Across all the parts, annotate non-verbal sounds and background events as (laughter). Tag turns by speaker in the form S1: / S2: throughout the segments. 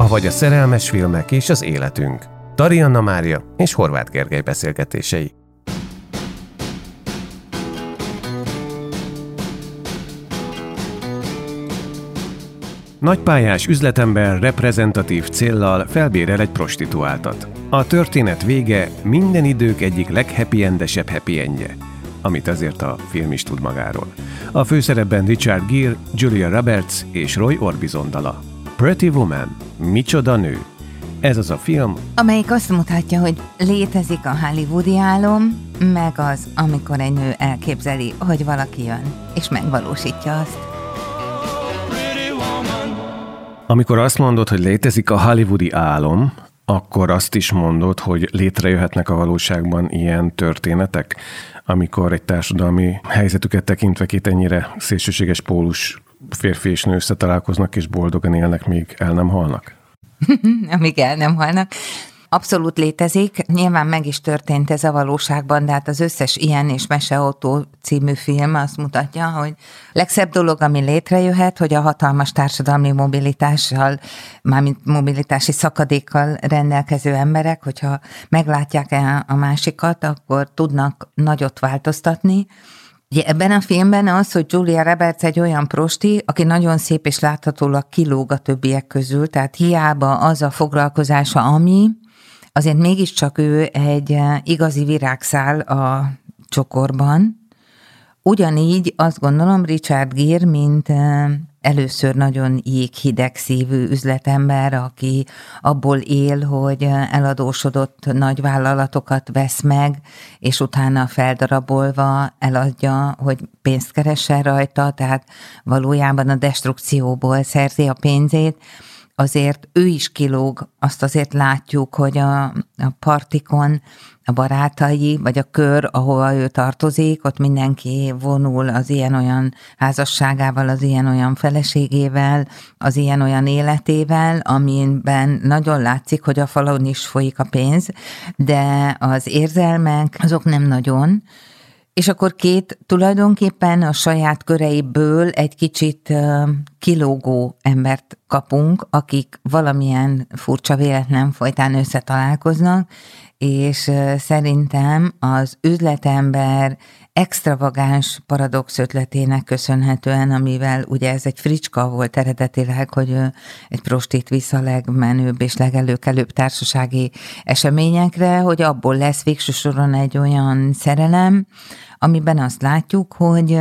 S1: Avagy a szerelmes filmek és az életünk. Tarianna Mária és Horváth Gergely beszélgetései. Nagypályás üzletember reprezentatív céllal felbérel egy prostituáltat. A történet vége minden idők egyik leghappy-endesebb happy endje, amit azért a film is tud magáról. A főszerepben Richard Gere, Julia Roberts és Roy Orbison dala. Pretty Woman, micsoda nő, ez az a film,
S2: amelyik azt mutatja, hogy létezik a hollywoodi álom, meg az, amikor egy nő elképzeli, hogy valaki jön, és megvalósítja azt.
S1: Amikor azt mondod, hogy létezik a hollywoodi álom, akkor azt is mondod, hogy létrejöhetnek a valóságban ilyen történetek, amikor egy társadalmi helyzetüket tekintve két ennyire szélsőséges pólus férfi és nő összetalálkoznak és boldogan élnek, míg el nem halnak? (laughs)
S2: amíg el nem halnak. Abszolút létezik, nyilván meg is történt ez a valóságban, de hát az összes ilyen és Meseautó című film azt mutatja, hogy legszebb dolog, ami létrejöhet, hogy a hatalmas társadalmi mobilitással, mármint mobilitási szakadékkal rendelkező emberek, hogyha meglátják a másikat, akkor tudnak nagyot változtatni, Ugye ebben a filmben az, hogy Julia Roberts egy olyan prosti, aki nagyon szép és láthatólag kilóg a többiek közül, tehát hiába az a foglalkozása, ami, azért mégiscsak ő egy eh, igazi virágszál a csokorban. Ugyanígy azt gondolom Richard Gere, mint eh, először nagyon jéghideg szívű üzletember, aki abból él, hogy eladósodott nagy vállalatokat vesz meg, és utána feldarabolva eladja, hogy pénzt keressen rajta, tehát valójában a destrukcióból szerzi a pénzét, azért ő is kilóg, azt azért látjuk, hogy a, a partikon a barátai, vagy a kör, ahova ő tartozik, ott mindenki vonul az ilyen-olyan házasságával, az ilyen-olyan feleségével, az ilyen-olyan életével, amiben nagyon látszik, hogy a falon is folyik a pénz, de az érzelmek azok nem nagyon, és akkor két tulajdonképpen a saját köreiből egy kicsit kilógó embert kapunk, akik valamilyen furcsa véletlen folytán összetalálkoznak, és szerintem az üzletember extravagáns paradox ötletének köszönhetően, amivel ugye ez egy fricska volt eredetileg, hogy egy prostit visz a legmenőbb és legelőkelőbb társasági eseményekre, hogy abból lesz végső soron egy olyan szerelem, amiben azt látjuk, hogy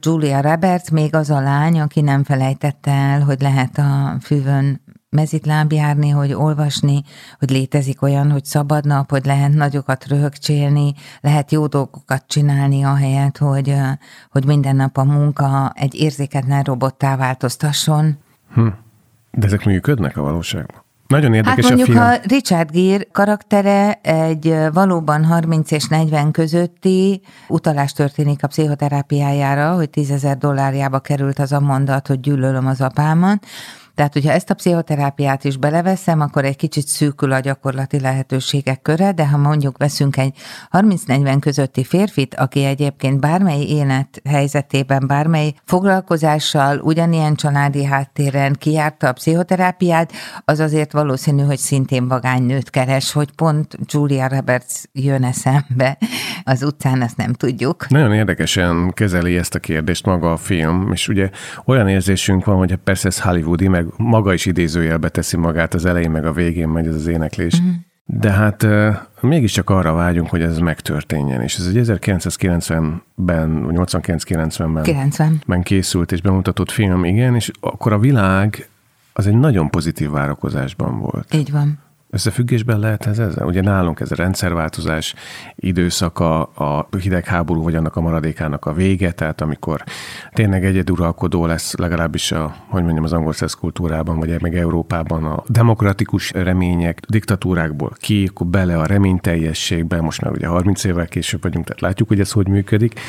S2: Julia Roberts még az a lány, aki nem felejtette el, hogy lehet a fűvön mezitláb járni, hogy olvasni, hogy létezik olyan, hogy szabad nap, hogy lehet nagyokat röhögcsélni, lehet jó dolgokat csinálni, ahelyett, hogy, hogy minden nap a munka egy érzéketlen robottá változtasson.
S1: Hm. De ezek működnek a valóságban? Nagyon érdekes
S2: hát mondjuk
S1: a film.
S2: a Richard Gere karaktere egy valóban 30 és 40 közötti utalás történik a pszichoterápiájára, hogy 10 ezer dollárjába került az a mondat, hogy gyűlölöm az apámat, tehát, hogyha ezt a pszichoterápiát is beleveszem, akkor egy kicsit szűkül a gyakorlati lehetőségek köre, de ha mondjuk veszünk egy 30-40 közötti férfit, aki egyébként bármely élet helyzetében, bármely foglalkozással, ugyanilyen családi háttéren kijárta a pszichoterápiát, az azért valószínű, hogy szintén vagány nőt keres, hogy pont Julia Roberts jön eszembe az utcán, azt nem tudjuk.
S1: Nagyon érdekesen kezeli ezt a kérdést maga a film, és ugye olyan érzésünk van, hogy persze ez hollywoodi, meg maga is idézőjelbe teszi magát, az elején meg a végén megy ez az éneklés. Mm. De hát mégiscsak arra vágyunk, hogy ez megtörténjen. És ez egy 1990-ben, 89-90-ben 90. Ben készült és bemutatott film, igen, és akkor a világ az egy nagyon pozitív várakozásban volt.
S2: Így van.
S1: Összefüggésben lehet ez ezzel? Ugye nálunk ez a rendszerváltozás időszaka, a hidegháború vagy annak a maradékának a vége, tehát amikor tényleg egyeduralkodó lesz legalábbis a, hogy mondjam, az angol kultúrában, vagy meg Európában a demokratikus remények diktatúrákból ki, akkor bele a reményteljességbe, most már ugye 30 évvel később vagyunk, tehát látjuk, hogy ez hogy működik,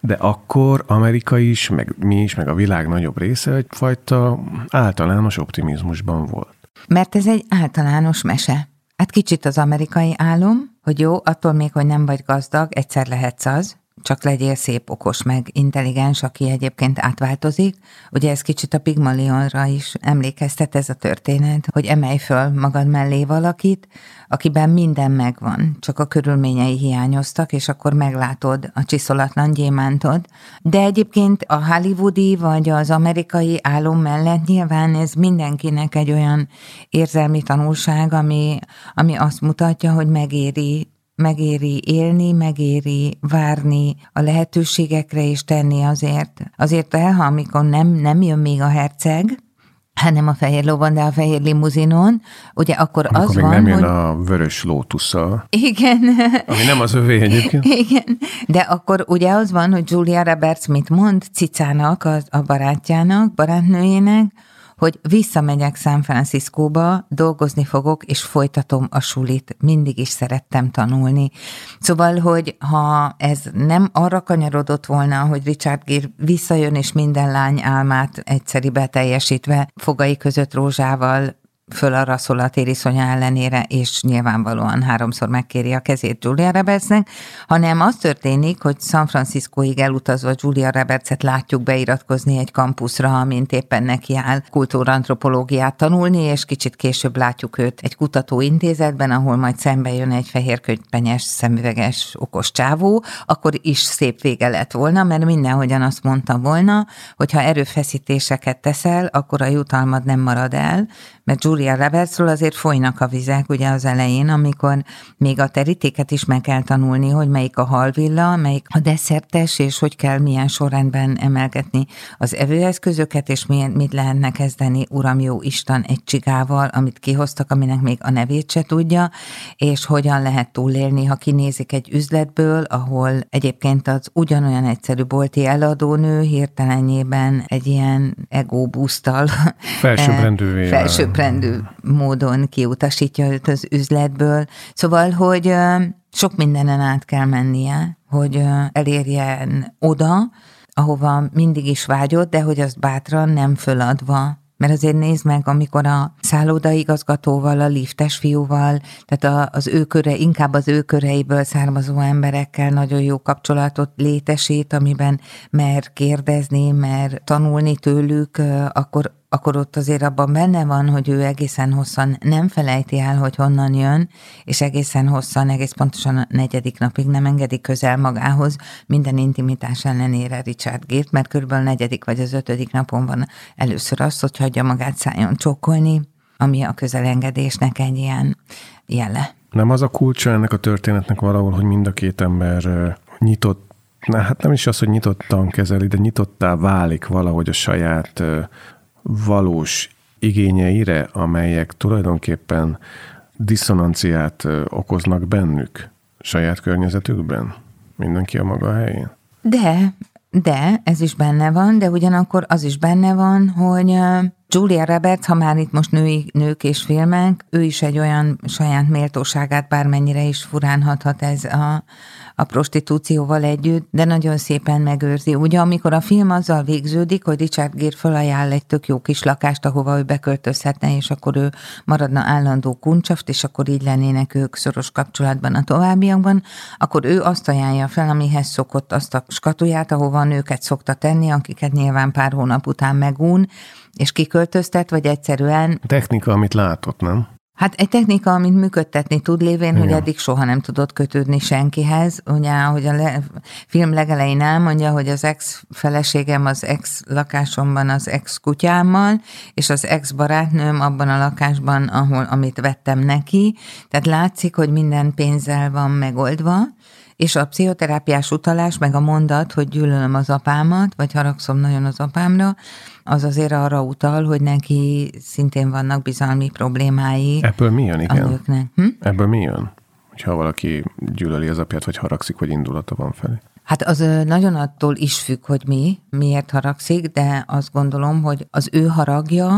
S1: de akkor Amerika is, meg mi is, meg a világ nagyobb része egyfajta általános optimizmusban volt.
S2: Mert ez egy általános mese. Hát kicsit az amerikai álom, hogy jó, attól még, hogy nem vagy gazdag, egyszer lehetsz az, csak legyél szép, okos, meg intelligens, aki egyébként átváltozik. Ugye ez kicsit a Pigmalionra is emlékeztet ez a történet, hogy emelj föl magad mellé valakit, akiben minden megvan, csak a körülményei hiányoztak, és akkor meglátod a csiszolatlan gyémántod. De egyébként a hollywoodi vagy az amerikai álom mellett nyilván ez mindenkinek egy olyan érzelmi tanulság, ami, ami azt mutatja, hogy megéri megéri élni, megéri várni a lehetőségekre és tenni azért. Azért el, amikor nem, nem jön még a herceg, hanem a fehér lovon, de a fehér limuzinon, ugye akkor
S1: Amikor
S2: az
S1: még
S2: van,
S1: nem jön
S2: hogy...
S1: a vörös lótusza.
S2: Igen.
S1: Ami nem az övé egyébként. (laughs)
S2: Igen, de akkor ugye az van, hogy Julia Roberts mit mond Cicának, a, a barátjának, barátnőjének, hogy visszamegyek San Franciscóba, dolgozni fogok, és folytatom a sulit. Mindig is szerettem tanulni. Szóval, hogy ha ez nem arra kanyarodott volna, hogy Richard Gere visszajön, és minden lány álmát egyszeribe teljesítve, fogai között rózsával fölaraszol a tériszonya ellenére, és nyilvánvalóan háromszor megkéri a kezét Julia Robertsnek, hanem az történik, hogy San Franciscoig elutazva Julia Robertset látjuk beiratkozni egy kampuszra, amint éppen neki áll kultúrantropológiát tanulni, és kicsit később látjuk őt egy kutatóintézetben, ahol majd szembe jön egy fehérkönyvpenyes, szemüveges, okos csávó, akkor is szép vége lett volna, mert mindenhogyan azt mondta volna, hogy ha erőfeszítéseket teszel, akkor a jutalmad nem marad el, mert Julia Robertsról azért folynak a vizek ugye az elején, amikor még a terítéket is meg kell tanulni, hogy melyik a halvilla, melyik a desszertes, és hogy kell milyen sorrendben emelgetni az evőeszközöket, és milyen, mit lehetne kezdeni, Uram jó Isten, egy csigával, amit kihoztak, aminek még a nevét se tudja, és hogyan lehet túlélni, ha kinézik egy üzletből, ahol egyébként az ugyanolyan egyszerű bolti eladónő hirtelenjében egy ilyen ego busztal
S1: felsőbbrendűvé (laughs)
S2: módon kiutasítja őt az üzletből. Szóval, hogy sok mindenen át kell mennie, hogy elérjen oda, ahova mindig is vágyott, de hogy azt bátran nem föladva mert azért nézd meg, amikor a szállodaigazgatóval, a liftes fiúval, tehát az ő köre, inkább az ő köreiből származó emberekkel nagyon jó kapcsolatot létesít, amiben mer kérdezni, mer tanulni tőlük, akkor akkor ott azért abban benne van, hogy ő egészen hosszan nem felejti el, hogy honnan jön, és egészen hosszan, egész pontosan a negyedik napig nem engedi közel magához minden intimitás ellenére Richard Gért, mert körülbelül a negyedik vagy az ötödik napon van először azt, hogy hagyja magát szájon csókolni, ami a közelengedésnek egy ilyen jele.
S1: Nem az a kulcsa ennek a történetnek valahol, hogy mind a két ember nyitott Na, hát nem is az, hogy nyitottan kezeli, de nyitottá válik valahogy a saját valós igényeire, amelyek tulajdonképpen diszonanciát okoznak bennük saját környezetükben? Mindenki a maga helyén?
S2: De, de, ez is benne van, de ugyanakkor az is benne van, hogy Julia Roberts, ha már itt most női, nők és filmek, ő is egy olyan saját méltóságát, bármennyire is furán hathat ez a, a prostitúcióval együtt, de nagyon szépen megőrzi. Ugye amikor a film azzal végződik, hogy Richard Gere felajánl egy tök jó kis lakást, ahova ő beköltözhetne, és akkor ő maradna állandó kuncsaft, és akkor így lennének ők szoros kapcsolatban a továbbiakban, akkor ő azt ajánlja fel, amihez szokott azt a skatuját, ahova a nőket szokta tenni, akiket nyilván pár hónap után megún, és kiköltöztet, vagy egyszerűen...
S1: Technika, amit látott, nem?
S2: Hát egy technika, amit működtetni tud lévén, Igen. hogy eddig soha nem tudott kötődni senkihez. Ugye, ahogy a le, film legelején elmondja, hogy az ex-feleségem az ex-lakásomban az ex-kutyámmal, és az ex-barátnőm abban a lakásban, ahol, amit vettem neki. Tehát látszik, hogy minden pénzzel van megoldva, és a pszichoterápiás utalás, meg a mondat, hogy gyűlölöm az apámat, vagy haragszom nagyon az apámra, az azért arra utal, hogy neki szintén vannak bizalmi problémái.
S1: Ebből mi jön, igen?
S2: A nőknek. Hm?
S1: Ebből mi jön? Hogyha valaki gyűlöli az apját, vagy haragszik, vagy indulata van felé.
S2: Hát az nagyon attól is függ, hogy mi, miért haragszik, de azt gondolom, hogy az ő haragja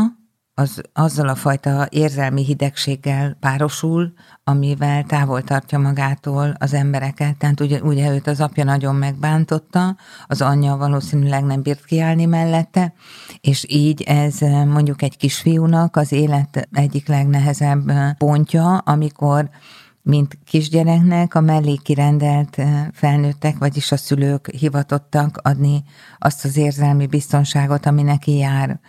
S2: az azzal a fajta érzelmi hidegséggel párosul, amivel távol tartja magától az embereket. Tehát ugye, ugye őt az apja nagyon megbántotta, az anyja valószínűleg nem bírt kiállni mellette, és így ez mondjuk egy kisfiúnak az élet egyik legnehezebb pontja, amikor mint kisgyereknek a mellé kirendelt felnőttek, vagyis a szülők hivatottak adni azt az érzelmi biztonságot, ami neki jár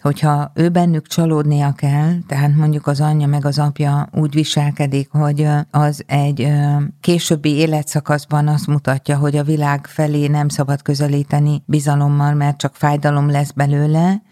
S2: hogyha ő bennük csalódnia kell, tehát mondjuk az anyja meg az apja úgy viselkedik, hogy az egy későbbi életszakaszban azt mutatja, hogy a világ felé nem szabad közelíteni bizalommal, mert csak fájdalom lesz belőle,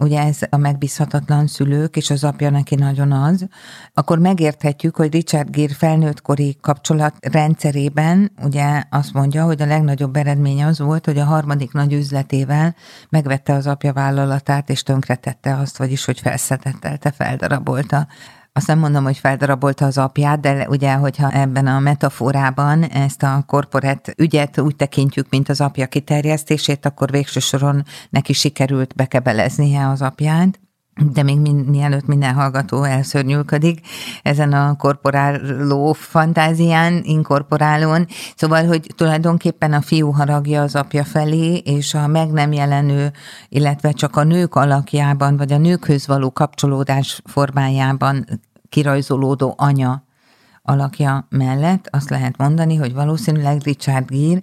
S2: ugye ez a megbízhatatlan szülők, és az apja neki nagyon az, akkor megérthetjük, hogy Richard Gere felnőttkori kapcsolat rendszerében ugye azt mondja, hogy a legnagyobb eredmény az volt, hogy a harmadik nagy üzletével megvette az apja vállalatát, és tönkretette azt, vagyis hogy felszetettelte, feldarabolta azt nem mondom, hogy feldarabolta az apját, de ugye, hogyha ebben a metaforában ezt a korporát ügyet úgy tekintjük, mint az apja kiterjesztését, akkor végső soron neki sikerült bekebeleznie az apját de még mi, mielőtt minden hallgató elszörnyülködik ezen a korporáló fantázián, inkorporálón. Szóval, hogy tulajdonképpen a fiú haragja az apja felé, és a meg nem jelenő, illetve csak a nők alakjában, vagy a nőkhöz való kapcsolódás formájában kirajzolódó anya alakja mellett azt lehet mondani, hogy valószínűleg Richard Gere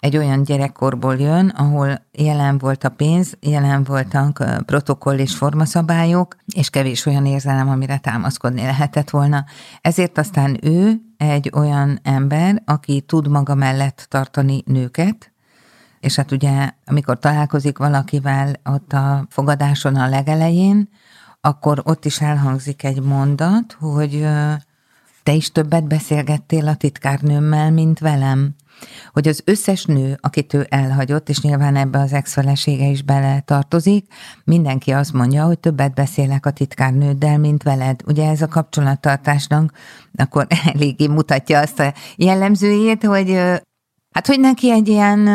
S2: egy olyan gyerekkorból jön, ahol jelen volt a pénz, jelen voltak protokoll és formaszabályok, és kevés olyan érzelem, amire támaszkodni lehetett volna. Ezért aztán ő egy olyan ember, aki tud maga mellett tartani nőket, és hát ugye, amikor találkozik valakivel ott a fogadáson a legelején, akkor ott is elhangzik egy mondat, hogy te is többet beszélgettél a titkárnőmmel, mint velem hogy az összes nő, akit ő elhagyott, és nyilván ebbe az ex-felesége is bele tartozik, mindenki azt mondja, hogy többet beszélek a titkárnőddel, mint veled. Ugye ez a kapcsolattartásnak akkor (laughs) eléggé mutatja azt a jellemzőjét, hogy hát hogy neki egy ilyen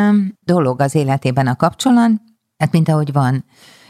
S2: dolog az életében a kapcsolat, hát mint ahogy van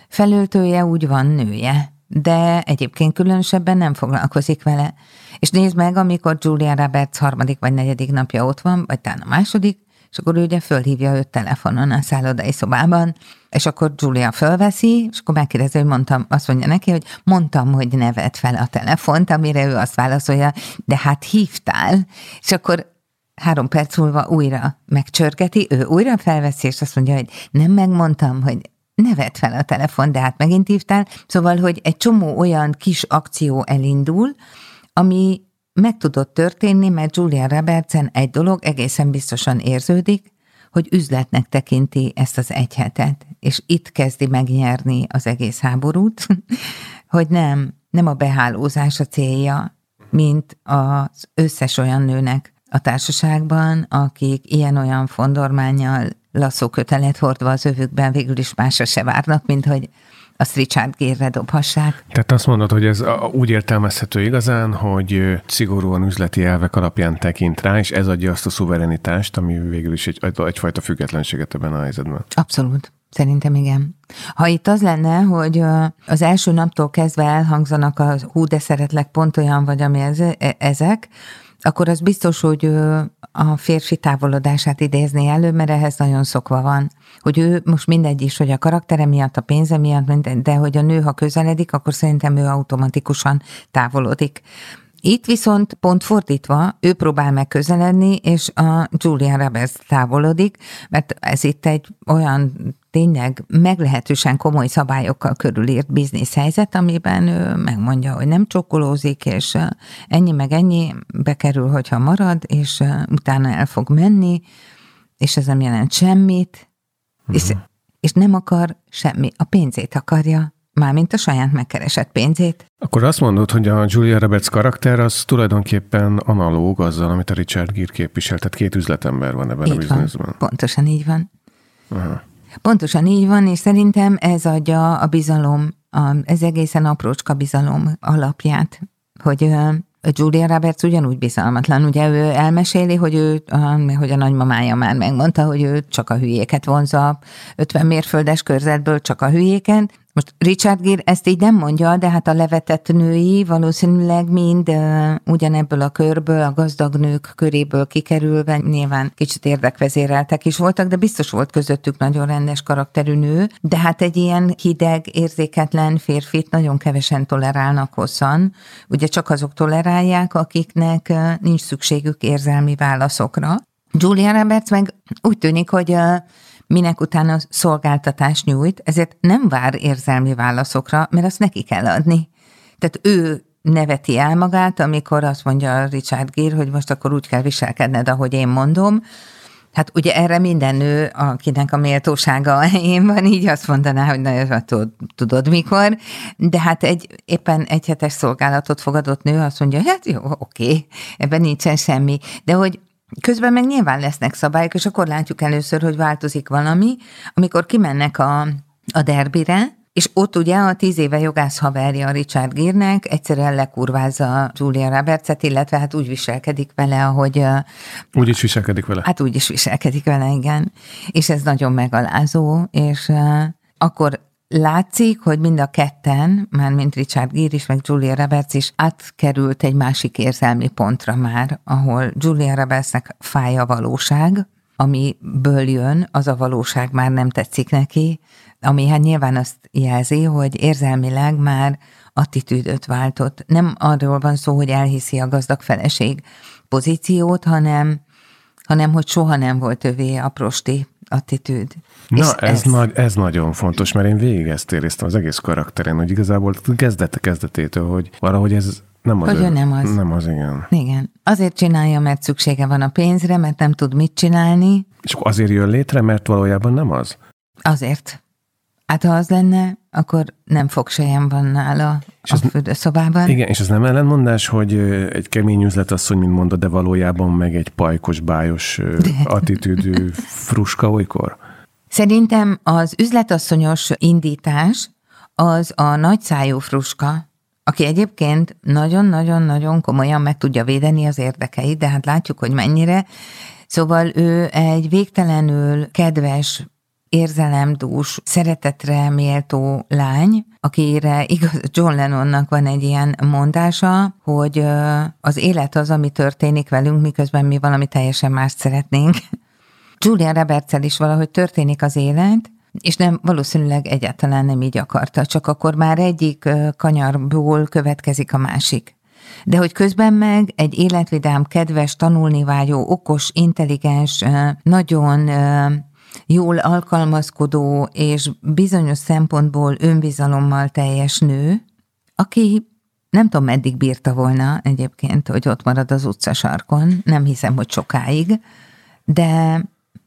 S2: felöltője, úgy van nője de egyébként különösebben nem foglalkozik vele. És nézd meg, amikor Julia Roberts harmadik vagy negyedik napja ott van, vagy talán a második, és akkor ő ugye fölhívja őt telefonon a szállodai szobában, és akkor Julia fölveszi, és akkor megkérdezi, hogy mondtam, azt mondja neki, hogy mondtam, hogy nevet fel a telefont, amire ő azt válaszolja, de hát hívtál, és akkor három perc múlva újra megcsörgeti, ő újra felveszi, és azt mondja, hogy nem megmondtam, hogy ne vedd fel a telefon, de hát megint hívtál. Szóval, hogy egy csomó olyan kis akció elindul, ami meg tudott történni, mert Julia Robertsen egy dolog egészen biztosan érződik, hogy üzletnek tekinti ezt az egy hetet, és itt kezdi megnyerni az egész háborút, (laughs) hogy nem, nem a behálózás a célja, mint az összes olyan nőnek a társaságban, akik ilyen-olyan fondormányjal lasszókötelet hordva az övükben végül is másra se várnak, mint hogy a Richard Gere dobhassák.
S1: Tehát azt mondod, hogy ez úgy értelmezhető igazán, hogy szigorúan üzleti elvek alapján tekint rá, és ez adja azt a szuverenitást, ami végül is egy, egyfajta függetlenséget ebben a helyzetben.
S2: Abszolút. Szerintem igen. Ha itt az lenne, hogy az első naptól kezdve elhangzanak a hú, de szeretlek pont olyan vagy, ami ez, e, ezek, akkor az biztos, hogy a férfi távolodását idézni elő, mert ehhez nagyon szokva van. Hogy ő most mindegy is, hogy a karaktere miatt, a pénze miatt, de hogy a nő, ha közeledik, akkor szerintem ő automatikusan távolodik. Itt viszont pont fordítva, ő próbál megközeledni, és a Julia Roberts távolodik, mert ez itt egy olyan tényleg meglehetősen komoly szabályokkal körülírt bizniszhelyzet, amiben ő megmondja, hogy nem csokolózik, és ennyi meg ennyi bekerül, hogyha marad, és utána el fog menni, és ez nem jelent semmit, uh-huh. és, és nem akar semmi. A pénzét akarja, mármint a saját megkeresett pénzét.
S1: Akkor azt mondod, hogy a Julia Roberts karakter az tulajdonképpen analóg azzal, amit a Richard Gere képviselt, tehát két üzletember van ebben
S2: így
S1: a bizniszben.
S2: Pontosan így van. Aha. Pontosan így van, és szerintem ez adja a bizalom, a, ez egészen aprócska bizalom alapját, hogy Julia Roberts ugyanúgy bizalmatlan. Ugye ő elmeséli, hogy, ő, hogy a nagymamája már megmondta, hogy ő csak a hülyéket vonza 50 mérföldes körzetből, csak a hülyéken, most Richard Gere ezt így nem mondja, de hát a levetett női valószínűleg mind uh, ugyanebből a körből, a gazdag nők köréből kikerülve, nyilván kicsit érdekvezéreltek is voltak, de biztos volt közöttük nagyon rendes karakterű nő, de hát egy ilyen hideg, érzéketlen férfit nagyon kevesen tolerálnak hosszan. Ugye csak azok tolerálják, akiknek uh, nincs szükségük érzelmi válaszokra. Julia Roberts meg úgy tűnik, hogy uh, minek utána szolgáltatást nyújt, ezért nem vár érzelmi válaszokra, mert azt neki kell adni. Tehát ő neveti el magát, amikor azt mondja Richard Gere, hogy most akkor úgy kell viselkedned, ahogy én mondom. Hát ugye erre minden nő, akinek a méltósága (laughs) helyén van, így azt mondaná, hogy na, tudod, tudod mikor, de hát egy éppen egy hetes szolgálatot fogadott nő azt mondja, hát jó, oké, ebben nincsen semmi. De hogy Közben meg nyilván lesznek szabályok, és akkor látjuk először, hogy változik valami, amikor kimennek a, a derbire, és ott ugye a tíz éve jogász haverja Richard Gírnek egyszerűen lekurvázza Julia Robertset, illetve hát úgy viselkedik vele, ahogy...
S1: Úgy is viselkedik vele.
S2: Hát úgy is viselkedik vele, igen. És ez nagyon megalázó, és akkor Látszik, hogy mind a ketten, már mint Richard Gere is, meg Julia Roberts is átkerült egy másik érzelmi pontra már, ahol Julia Robertsnek fáj a valóság, amiből jön, az a valóság már nem tetszik neki, ami hát nyilván azt jelzi, hogy érzelmileg már attitűdöt váltott. Nem arról van szó, hogy elhiszi a gazdag feleség pozíciót, hanem, hanem hogy soha nem volt övé a prosti attitűd.
S1: Na, ez, ez... Nagy, ez nagyon fontos, mert én végig ezt éreztem az egész karakteren, hogy igazából kezdete kezdetétől, hogy valahogy ez nem az.
S2: Hogy ő nem az.
S1: Nem az, igen.
S2: Igen. Azért csinálja, mert szüksége van a pénzre, mert nem tud mit csinálni.
S1: És azért jön létre, mert valójában nem az?
S2: Azért. Hát ha az lenne, akkor nem fogsejem van nála és a fürdőszobában.
S1: Igen, és ez nem ellenmondás, hogy egy kemény üzletasszony, mint mondod, de valójában meg egy pajkos, bájos attitűdű (laughs) fruska olykor?
S2: Szerintem az üzletasszonyos indítás az a nagyszájú fruska, aki egyébként nagyon-nagyon-nagyon komolyan meg tudja védeni az érdekeit, de hát látjuk, hogy mennyire. Szóval ő egy végtelenül kedves, érzelemdús, szeretetre méltó lány, akire igaz, John Lennonnak van egy ilyen mondása, hogy az élet az, ami történik velünk, miközben mi valami teljesen mást szeretnénk. (laughs) Julia roberts is valahogy történik az élet, és nem, valószínűleg egyáltalán nem így akarta, csak akkor már egyik kanyarból következik a másik. De hogy közben meg egy életvidám, kedves, tanulni vágyó, okos, intelligens, nagyon jól alkalmazkodó és bizonyos szempontból önbizalommal teljes nő, aki nem tudom, meddig bírta volna egyébként, hogy ott marad az utcasarkon, nem hiszem, hogy sokáig, de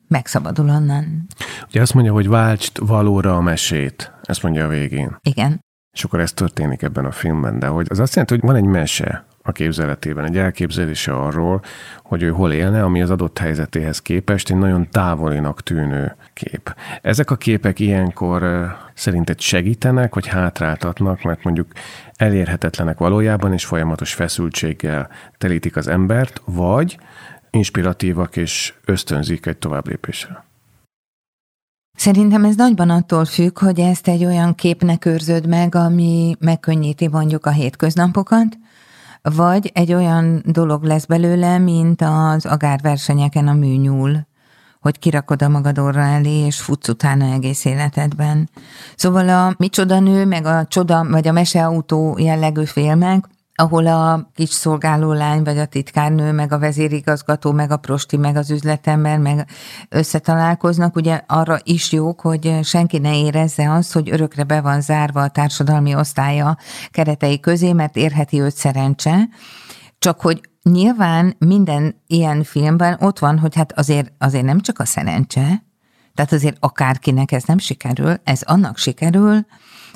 S2: megszabadul onnan.
S1: Ugye azt mondja, hogy váltsd valóra a mesét, ezt mondja a végén.
S2: Igen.
S1: És akkor ez történik ebben a filmben, de hogy az azt jelenti, hogy van egy mese, a képzeletében, egy elképzelése arról, hogy ő hol élne, ami az adott helyzetéhez képest egy nagyon távolinak tűnő kép. Ezek a képek ilyenkor szerinted segítenek, vagy hátráltatnak, mert mondjuk elérhetetlenek valójában, és folyamatos feszültséggel telítik az embert, vagy inspiratívak és ösztönzik egy továbblépésre?
S2: Szerintem ez nagyban attól függ, hogy ezt egy olyan képnek őrzöd meg, ami megkönnyíti mondjuk a hétköznapokat, vagy egy olyan dolog lesz belőle, mint az agárversenyeken a műnyúl, hogy kirakod a magad orra elé, és futsz utána egész életedben. Szóval a Mi Csoda Nő, meg a Csoda, vagy a Meseautó jellegű filmek, ahol a kis szolgálólány, vagy a titkárnő, meg a vezérigazgató, meg a prosti, meg az üzletember, meg összetalálkoznak, ugye arra is jók, hogy senki ne érezze azt, hogy örökre be van zárva a társadalmi osztálya keretei közé, mert érheti őt szerencse, csak hogy nyilván minden ilyen filmben ott van, hogy hát azért, azért nem csak a szerencse, tehát azért akárkinek ez nem sikerül, ez annak sikerül,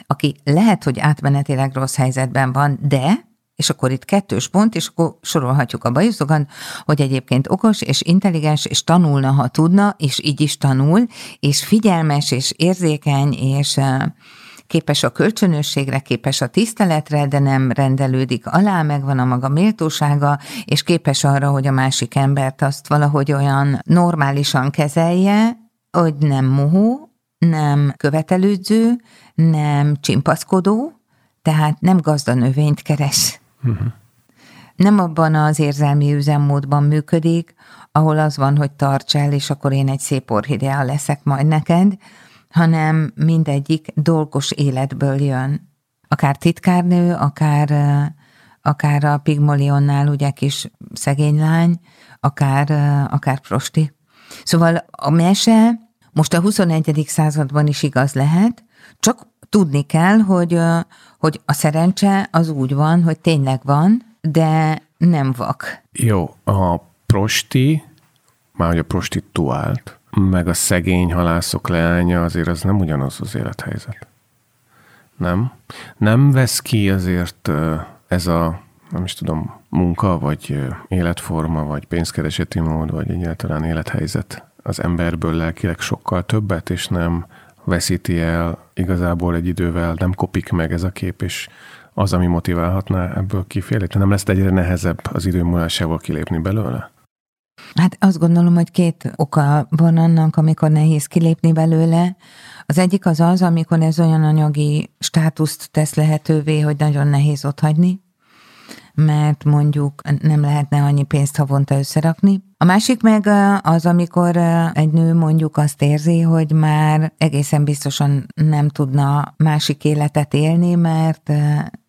S2: aki lehet, hogy átmenetileg rossz helyzetben van, de és akkor itt kettős pont, és akkor sorolhatjuk a bajuszokat, hogy egyébként okos és intelligens, és tanulna, ha tudna, és így is tanul, és figyelmes, és érzékeny, és képes a kölcsönösségre, képes a tiszteletre, de nem rendelődik alá, megvan a maga méltósága, és képes arra, hogy a másik embert azt valahogy olyan normálisan kezelje, hogy nem mohó, nem követelődző, nem csimpaszkodó, tehát nem gazdanövényt keres. Uh-huh. Nem abban az érzelmi üzemmódban működik, ahol az van, hogy tarts el, és akkor én egy szép orhidea leszek majd neked, hanem mindegyik dolgos életből jön. Akár titkárnő, akár, akár a Pigmalionnál ugye kis szegény lány, akár, akár prosti. Szóval a mese most a 21. században is igaz lehet, csak tudni kell, hogy, hogy a szerencse az úgy van, hogy tényleg van, de nem vak.
S1: Jó, a prosti, már hogy a prostituált, meg a szegény halászok leánya azért az nem ugyanaz az élethelyzet. Nem? Nem vesz ki azért ez a, nem is tudom, munka, vagy életforma, vagy pénzkereseti mód, vagy egyáltalán élethelyzet az emberből lelkileg sokkal többet, és nem veszíti el igazából egy idővel, nem kopik meg ez a kép, és az, ami motiválhatná ebből kifélni. Nem lesz egyre nehezebb az idő múlásával kilépni belőle?
S2: Hát azt gondolom, hogy két oka van annak, amikor nehéz kilépni belőle. Az egyik az az, amikor ez olyan anyagi státuszt tesz lehetővé, hogy nagyon nehéz ott hagyni, mert mondjuk nem lehetne annyi pénzt havonta összerakni. A másik meg az, amikor egy nő mondjuk azt érzi, hogy már egészen biztosan nem tudna másik életet élni, mert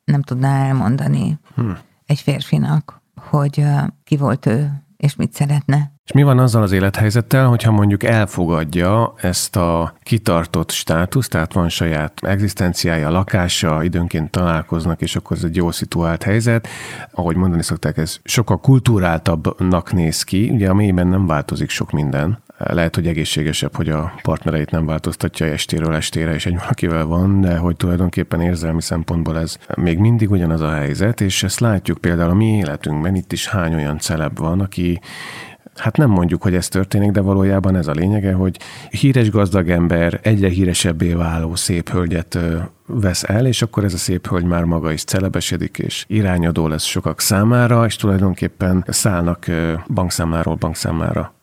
S2: nem tudná elmondani hmm. egy férfinak, hogy ki volt ő, és mit szeretne.
S1: És mi van azzal az élethelyzettel, hogyha mondjuk elfogadja ezt a kitartott státuszt, tehát van saját egzisztenciája, lakása, időnként találkoznak, és akkor ez egy jó szituált helyzet. Ahogy mondani szokták, ez sokkal kulturáltabbnak néz ki, ugye a mélyben nem változik sok minden. Lehet, hogy egészségesebb, hogy a partnereit nem változtatja estéről estére, és egy valakivel van, de hogy tulajdonképpen érzelmi szempontból ez még mindig ugyanaz a helyzet, és ezt látjuk például a mi életünkben, itt is hány olyan celeb van, aki hát nem mondjuk, hogy ez történik, de valójában ez a lényege, hogy híres gazdag ember egyre híresebbé váló szép hölgyet vesz el, és akkor ez a szép hölgy már maga is celebesedik, és irányadó lesz sokak számára, és tulajdonképpen szállnak bankszámláról bankszámlára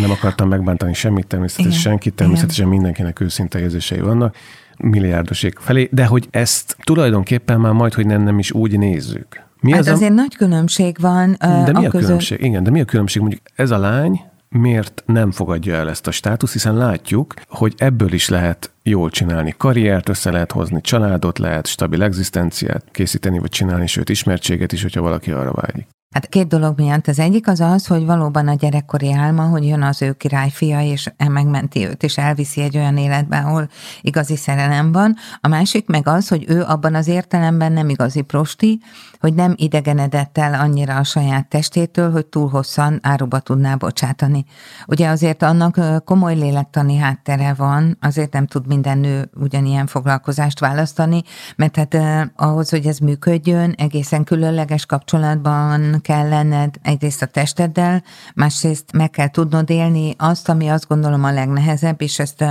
S1: nem akartam megbántani semmit, természetesen Igen. senkit, természetesen Igen. mindenkinek őszinte érzései vannak, milliárdosék felé, de hogy ezt tulajdonképpen már majd, hogy nem, nem is úgy nézzük.
S2: Mi hát az azért a... nagy különbség van.
S1: De mi a, a között... különbség? Igen, de mi a különbség? Mondjuk ez a lány miért nem fogadja el ezt a státuszt, hiszen látjuk, hogy ebből is lehet jól csinálni karriert, össze lehet hozni családot, lehet stabil egzisztenciát készíteni, vagy csinálni, sőt ismertséget is, hogyha valaki arra vágyik.
S2: Hát két dolog miatt. Az egyik az az, hogy valóban a gyerekkori álma, hogy jön az ő királyfia, és megmenti őt, és elviszi egy olyan életbe, ahol igazi szerelem van. A másik meg az, hogy ő abban az értelemben nem igazi prosti, hogy nem idegenedett el annyira a saját testétől, hogy túl hosszan áruba tudná bocsátani. Ugye azért annak komoly lélektani háttere van, azért nem tud minden nő ugyanilyen foglalkozást választani, mert hát ahhoz, hogy ez működjön, egészen különleges kapcsolatban kell lenned egyrészt a testeddel, másrészt meg kell tudnod élni azt, ami azt gondolom a legnehezebb, és ezt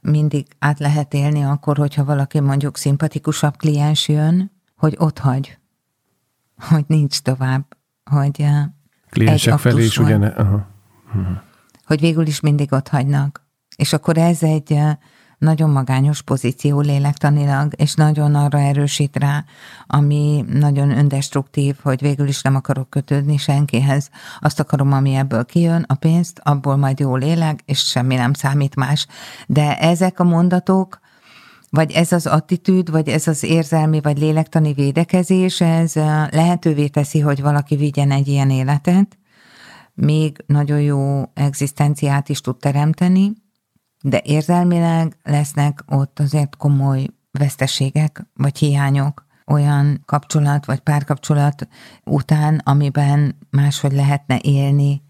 S2: mindig át lehet élni akkor, hogyha valaki mondjuk szimpatikusabb kliens jön, hogy ott hagy hogy nincs tovább, hogy
S1: Kliensek felé is ugyan... Aha.
S2: Uh-huh. Hogy végül is mindig ott hagynak. És akkor ez egy nagyon magányos pozíció lélektanilag, és nagyon arra erősít rá, ami nagyon öndestruktív, hogy végül is nem akarok kötődni senkihez. Azt akarom, ami ebből kijön, a pénzt, abból majd jól élek, és semmi nem számít más. De ezek a mondatok, vagy ez az attitűd, vagy ez az érzelmi, vagy lélektani védekezés, ez lehetővé teszi, hogy valaki vigyen egy ilyen életet, még nagyon jó egzisztenciát is tud teremteni, de érzelmileg lesznek ott azért komoly veszteségek, vagy hiányok olyan kapcsolat, vagy párkapcsolat után, amiben máshogy lehetne élni,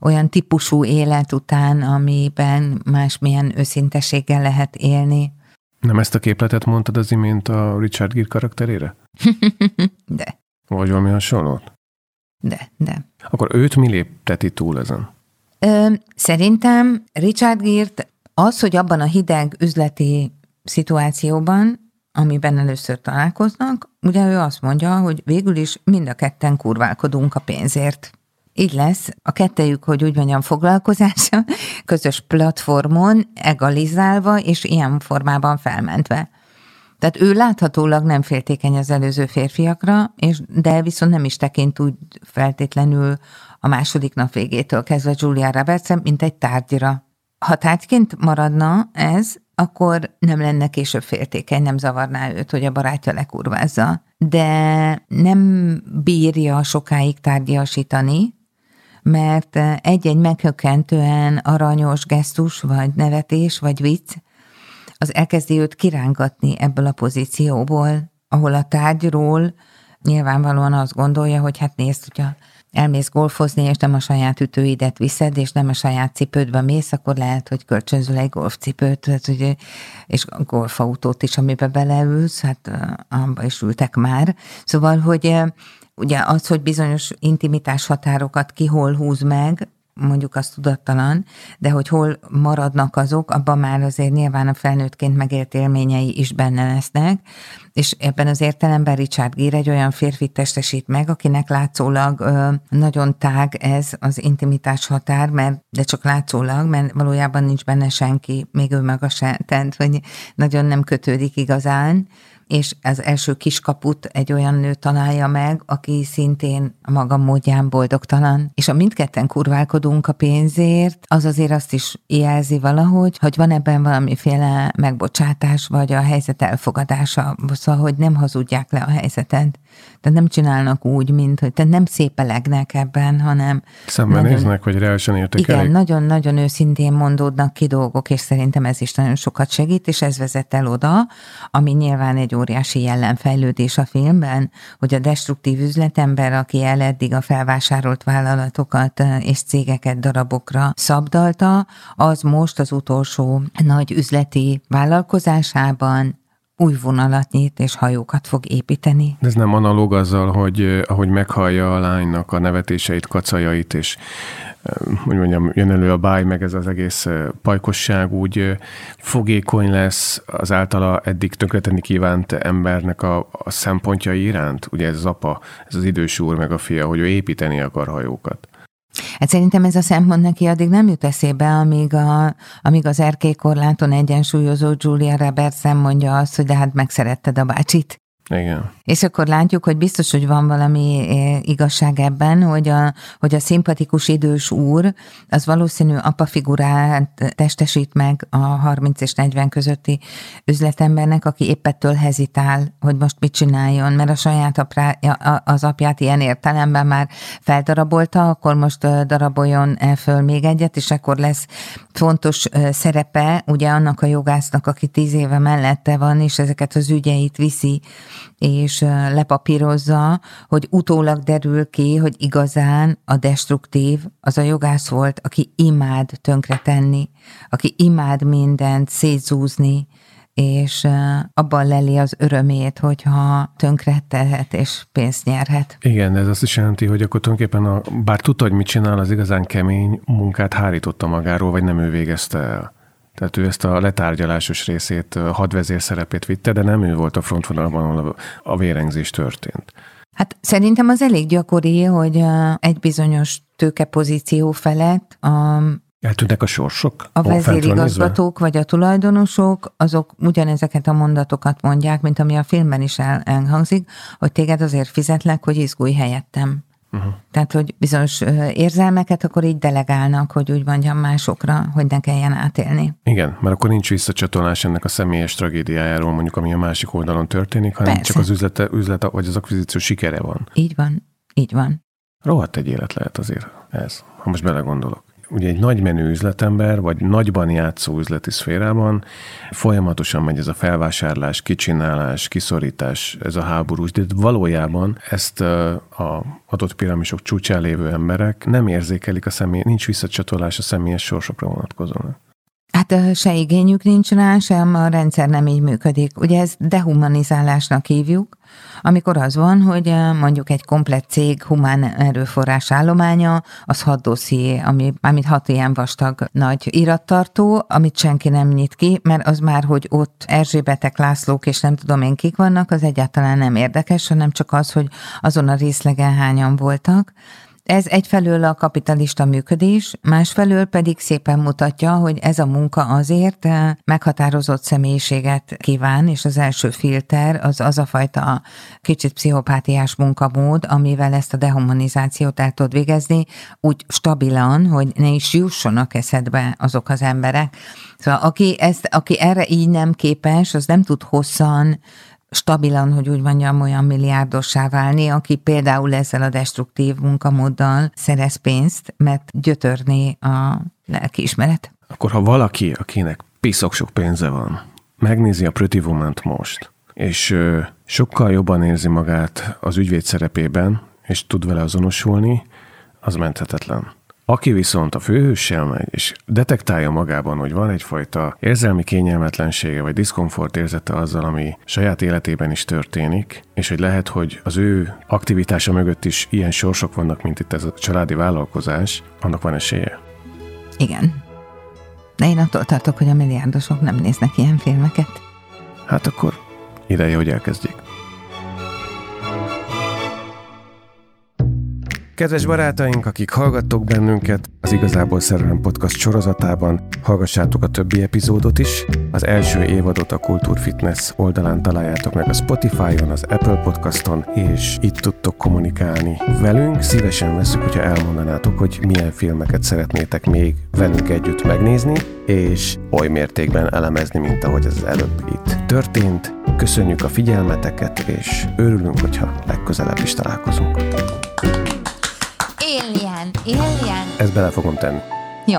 S2: olyan típusú élet után, amiben másmilyen őszinteséggel lehet élni.
S1: Nem ezt a képletet mondtad az imént a Richard Gere karakterére? (laughs)
S2: de.
S1: Vagy valami hasonlót?
S2: De, de.
S1: Akkor őt mi lépteti túl ezen?
S2: Ö, szerintem Richard Gere az, hogy abban a hideg üzleti szituációban, amiben először találkoznak, ugye ő azt mondja, hogy végül is mind a ketten kurválkodunk a pénzért. Így lesz a kettejük, hogy úgy mondjam, foglalkozása (laughs) közös platformon egalizálva és ilyen formában felmentve. Tehát ő láthatólag nem féltékeny az előző férfiakra, és, de viszont nem is tekint úgy feltétlenül a második nap végétől kezdve Julia roberts mint egy tárgyra. Ha tárgyként maradna ez, akkor nem lenne később féltékeny, nem zavarná őt, hogy a barátja lekurvázza. De nem bírja sokáig tárgyasítani, mert egy-egy meghökkentően aranyos gesztus, vagy nevetés, vagy vicc, az elkezdi őt kirángatni ebből a pozícióból, ahol a tárgyról nyilvánvalóan azt gondolja, hogy hát nézd, hogyha elmész golfozni, és nem a saját ütőidet viszed, és nem a saját cipődbe mész, akkor lehet, hogy kölcsönzöl egy golfcipőt, tehát, ugye, és golfautót is, amiben beleülsz, hát abba is ültek már. Szóval, hogy ugye az, hogy bizonyos intimitás határokat ki hol húz meg, mondjuk az tudattalan, de hogy hol maradnak azok, abban már azért nyilván a felnőttként megélt élményei is benne lesznek, és ebben az értelemben Richard Gere egy olyan férfit testesít meg, akinek látszólag ö, nagyon tág ez az intimitás határ, mert, de csak látszólag, mert valójában nincs benne senki, még ő maga se, tehát hogy nagyon nem kötődik igazán, és az első kiskaput egy olyan nő találja meg, aki szintén a maga módján boldogtalan. És a mindketten kurválkodunk a pénzért, az azért azt is jelzi valahogy, hogy van ebben valamiféle megbocsátás, vagy a helyzet elfogadása, szóval, hogy nem hazudják le a helyzetet. Tehát nem csinálnak úgy, mint hogy tehát nem szépelegnek ebben, hanem...
S1: Szembenéznek, vagy reálisan értékelik?
S2: Igen, nagyon-nagyon őszintén mondódnak ki dolgok, és szerintem ez is nagyon sokat segít, és ez vezet el oda, ami nyilván egy óriási jellemfejlődés a filmben, hogy a destruktív üzletember, aki el eddig a felvásárolt vállalatokat eh, és cégeket darabokra szabdalta, az most az utolsó nagy üzleti vállalkozásában új vonalat nyit és hajókat fog építeni.
S1: Ez nem analóg azzal, hogy eh, ahogy meghallja a lánynak a nevetéseit, kacajait, és eh, hogy mondjam, jön elő a báj, meg ez az egész eh, pajkosság úgy fogékony lesz az általa eddig tönkretenni kívánt embernek a, a szempontjai iránt. Ugye ez az apa, ez az idős úr, meg a fia, hogy ő építeni akar hajókat.
S2: Hát szerintem ez a szempont neki addig nem jut eszébe, amíg, a, amíg az erkélykorláton egyensúlyozó Julia Roberts mondja azt, hogy de hát megszeretted a bácsit.
S1: Igen.
S2: És akkor látjuk, hogy biztos, hogy van valami eh, igazság ebben, hogy a, hogy a szimpatikus idős úr, az valószínű apa figurát testesít meg a 30 és 40 közötti üzletembernek, aki épp ettől hezitál, hogy most mit csináljon, mert a saját aprá, az apját ilyen értelemben már feldarabolta, akkor most daraboljon el föl még egyet, és akkor lesz fontos szerepe, ugye annak a jogásznak, aki tíz éve mellette van, és ezeket az ügyeit viszi és lepapírozza, hogy utólag derül ki, hogy igazán a destruktív az a jogász volt, aki imád tönkretenni, aki imád mindent szétzúzni, és abban leli az örömét, hogyha tönkretelhet és pénzt nyerhet.
S1: Igen, ez azt is jelenti, hogy akkor tulajdonképpen, a, bár tudta, hogy mit csinál, az igazán kemény munkát hárította magáról, vagy nem ő végezte el. Tehát ő ezt a letárgyalásos részét, hadvezér szerepét vitte, de nem ő volt a frontvonalban, ahol a vérengzés történt.
S2: Hát szerintem az elég gyakori, hogy egy bizonyos tőkepozíció felett a
S1: Eltűnnek a sorsok?
S2: A vezérigazgatók vagy a tulajdonosok, azok ugyanezeket a mondatokat mondják, mint ami a filmben is el, elhangzik, hogy téged azért fizetlek, hogy izgulj helyettem. Uh-huh. Tehát, hogy bizonyos érzelmeket akkor így delegálnak, hogy úgy mondjam másokra, hogy ne kelljen átélni.
S1: Igen, mert akkor nincs visszacsatolás ennek a személyes tragédiájáról, mondjuk ami a másik oldalon történik, hanem Persze. csak az üzlete, üzlete, vagy az akvizíció sikere van.
S2: Így van, így van.
S1: Rohadt egy élet lehet azért ez, ha most belegondolok ugye egy nagy menő üzletember, vagy nagyban játszó üzleti szférában folyamatosan megy ez a felvásárlás, kicsinálás, kiszorítás, ez a háborús, de valójában ezt a adott piramisok csúcsán lévő emberek nem érzékelik a személy, nincs visszacsatolás a személyes sorsokra vonatkozóan.
S2: Hát se igényük nincs rá, sem a rendszer nem így működik. Ugye ez dehumanizálásnak hívjuk, amikor az van, hogy mondjuk egy komplett cég humán erőforrás állománya, az hat dosszié, ami, amit hat ilyen vastag nagy irattartó, amit senki nem nyit ki, mert az már, hogy ott Erzsébetek, Lászlók és nem tudom én kik vannak, az egyáltalán nem érdekes, hanem csak az, hogy azon a részlegen hányan voltak. Ez egyfelől a kapitalista működés, másfelől pedig szépen mutatja, hogy ez a munka azért eh, meghatározott személyiséget kíván, és az első filter az az a fajta kicsit pszichopátiás munkamód, amivel ezt a dehumanizációt el tud végezni, úgy stabilan, hogy ne is jussonak eszedbe azok az emberek. Szóval aki, ezt, aki erre így nem képes, az nem tud hosszan stabilan, hogy úgy mondjam, olyan milliárdossá válni, aki például ezzel a destruktív munkamóddal szerez pénzt, mert gyötörné a lelkiismeret.
S1: Akkor ha valaki, akinek piszok sok pénze van, megnézi a Pretty woman most, és sokkal jobban érzi magát az ügyvéd szerepében, és tud vele azonosulni, az menthetetlen. Aki viszont a főhőssel megy, és detektálja magában, hogy van egyfajta érzelmi kényelmetlensége vagy diszkomfort érzete azzal, ami saját életében is történik, és hogy lehet, hogy az ő aktivitása mögött is ilyen sorsok vannak, mint itt ez a családi vállalkozás, annak van esélye.
S2: Igen. De én attól tartok, hogy a milliárdosok nem néznek ilyen filmeket.
S1: Hát akkor ideje, hogy elkezdjék. Kedves barátaink, akik hallgattok bennünket, az Igazából Szerelem Podcast sorozatában hallgassátok a többi epizódot is. Az első évadot a Kultúr Fitness oldalán találjátok meg a Spotify-on, az Apple Podcaston, és itt tudtok kommunikálni velünk. Szívesen veszük, hogyha elmondanátok, hogy milyen filmeket szeretnétek még velünk együtt megnézni, és oly mértékben elemezni, mint ahogy ez előbb itt történt. Köszönjük a figyelmeteket, és örülünk, hogyha legközelebb is találkozunk.
S2: Alien, Alien.
S1: Ezt bele fogom tenni.
S2: Jó.